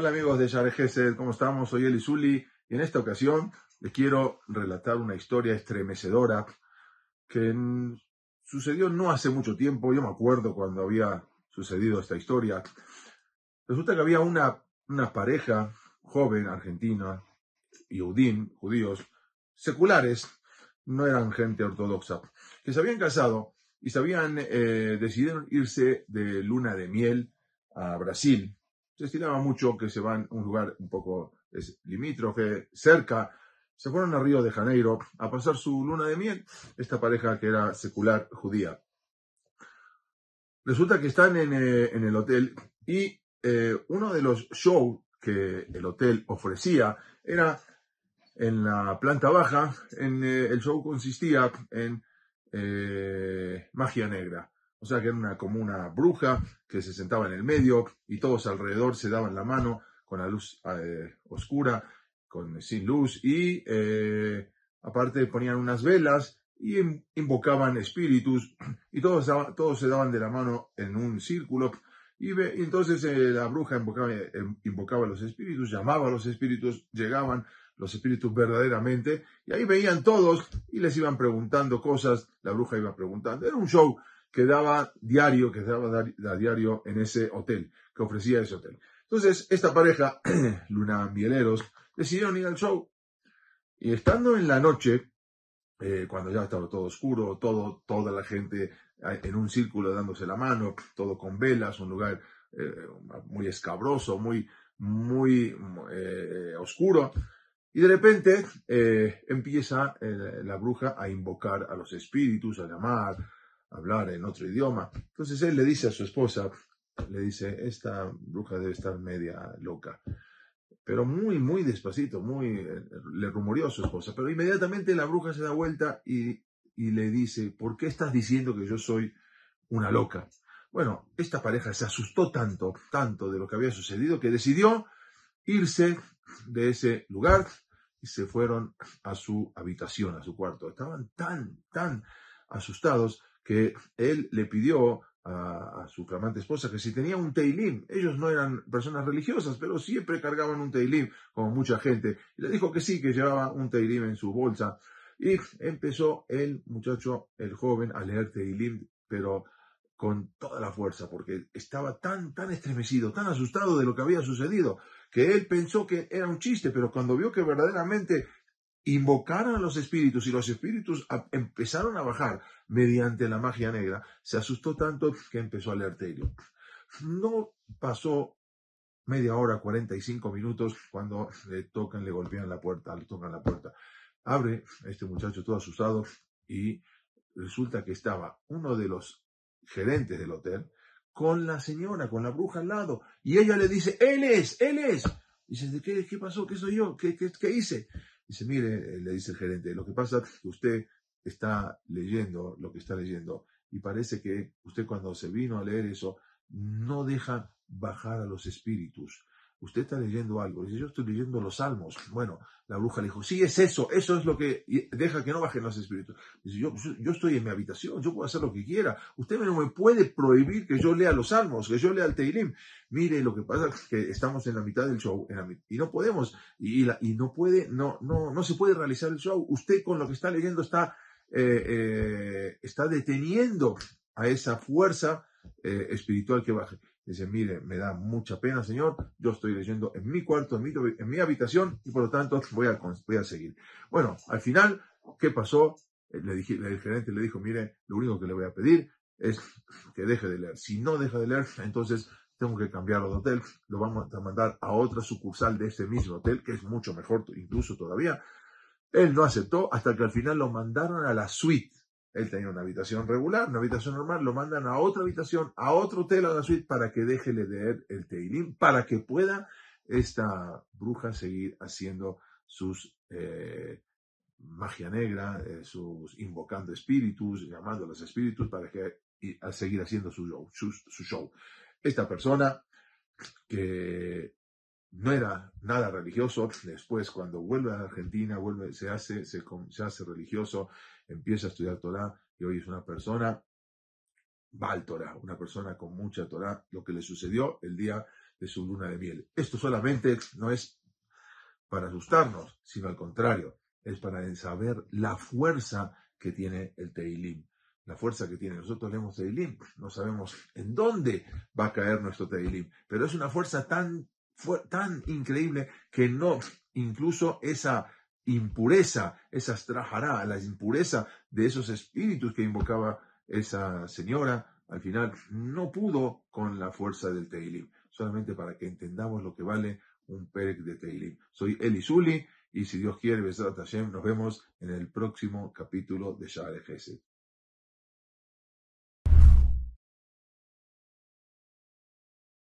Hola amigos de Share Gesed, ¿cómo estamos? Soy Eli Zuli y en esta ocasión les quiero relatar una historia estremecedora que sucedió no hace mucho tiempo, yo me acuerdo cuando había sucedido esta historia. Resulta que había una, una pareja joven argentina, Yehudim, judíos, seculares, no eran gente ortodoxa, que se habían casado y se habían eh, decidido irse de luna de miel a Brasil se estilaba mucho que se van a un lugar un poco limítrofe, cerca. Se fueron a Río de Janeiro a pasar su luna de miel, esta pareja que era secular judía. Resulta que están en, eh, el hotel y eh, uno de los shows que el hotel ofrecía era en la planta baja, en, eh, el show consistía en magia negra. O sea que era una, como una bruja que se sentaba en el medio y todos alrededor se daban la mano con la luz eh, oscura, con, sin luz y eh, aparte ponían unas velas y invocaban espíritus y todos, todos se daban de la mano en un círculo y, entonces eh, la bruja invocaba, invocaba los espíritus, llamaba a los espíritus, llegaban los espíritus verdaderamente y ahí veían todos y les iban preguntando cosas, la bruja iba preguntando, era un show que daba diario, que daba diario en ese hotel, que ofrecía ese hotel. Entonces, esta pareja, Luna Mieleros, decidieron ir al show. Y estando en la noche, eh, cuando ya estaba todo oscuro, todo, toda la gente eh, en un círculo dándose la mano, todo con velas, un lugar eh, muy escabroso, muy, muy oscuro. Y de repente empieza la bruja a invocar a los espíritus, a llamar, hablar en otro idioma. Entonces él le dice a su esposa, le dice, esta bruja debe estar media loca. Pero muy, muy despacito, muy, le rumoreó a su esposa. Pero inmediatamente la bruja se da vuelta y, y le dice, ¿por qué estás diciendo que yo soy una loca? Bueno, esta pareja se asustó tanto, tanto de lo que había sucedido que decidió irse de ese lugar y se fueron a su habitación, a su cuarto. Estaban tan, tan asustados que él le pidió a, su flamante esposa que si tenía un teilim, ellos no eran personas religiosas, pero siempre cargaban un teilim, como mucha gente, y le dijo que sí, que llevaba un teilim en su bolsa. Y empezó el muchacho, el joven, a leer teilim, pero con toda la fuerza, porque estaba tan, tan estremecido, tan asustado de lo que había sucedido, que él pensó que era un chiste, pero cuando vio que verdaderamente invocaron a los espíritus y los espíritus empezaron a bajar mediante la magia negra, se asustó tanto que empezó a leer Terio. No pasó media hora, 45 minutos, cuando le tocan, le golpean la puerta, le tocan la puerta. Abre este muchacho todo asustado y resulta que estaba uno de los gerentes del hotel con la señora, con la bruja al lado, y ella le dice, él es, él es. Dice, ¿qué, qué pasó? ¿Qué soy yo? ¿Qué, qué, qué hice? Dice, mire, le dice el gerente, lo que pasa es que usted está leyendo lo que está leyendo y parece que usted cuando se vino a leer eso no deja bajar a los espíritus usted está leyendo algo. Dice, yo estoy leyendo los salmos. Bueno, la bruja le dijo, sí, es eso, eso es lo que deja que no bajen los espíritus. Dice, yo, estoy en mi habitación, yo puedo hacer lo que quiera. Usted no me puede prohibir que yo lea los salmos, que yo lea el Teilim. Mire, lo que pasa es que estamos en la mitad del show y no podemos, y, y no puede, no, no, no se puede realizar el show. Usted con lo que está leyendo está, eh, eh, está deteniendo a esa fuerza eh, espiritual que baje. Dice, mire, me da mucha pena, Señor, yo estoy leyendo en mi cuarto, en mi, en mi habitación, y por lo tanto voy a, voy a seguir. Bueno, al final, ¿qué pasó? Eh, le dije, el gerente le dijo, mire, lo único que le voy a pedir es que deje de leer. Si no deja de leer, entonces tengo que cambiarlo de hotel, lo vamos a mandar a otra sucursal de este mismo hotel, que es mucho mejor incluso todavía. Él no aceptó hasta que al final lo mandaron a la suite él tenía una habitación regular, una habitación normal, lo mandan a otra habitación, a otro hotel, a la suite, para que deje de leer el Teilim, para que pueda esta bruja seguir haciendo sus eh, magia negra, eh, sus invocando espíritus, llamando a los espíritus para que a seguir haciendo su show, su show. Esta persona que no era nada religioso. Después, cuando vuelve a Argentina, vuelve, se hace, se, hace religioso, empieza a estudiar Torah y hoy es una persona Val Torah, una persona con mucha Torah. Lo que le sucedió el día de su luna de miel. Esto solamente no es para asustarnos, sino al contrario, es para saber la fuerza que tiene el Teilim. La fuerza que tiene. Nosotros leemos Teilim, no sabemos en dónde va a caer nuestro Teilim, pero es una fuerza tan, tan increíble que no, incluso esa impureza, esa strahará, la impureza de esos espíritus que invocaba esa señora, al final no pudo con la fuerza del Teilim, solamente para que entendamos lo que vale un Perek de Teilim. Soy Eli Zuli y si Dios quiere, Besat Hashem, nos vemos en el próximo capítulo de Shah Gesed.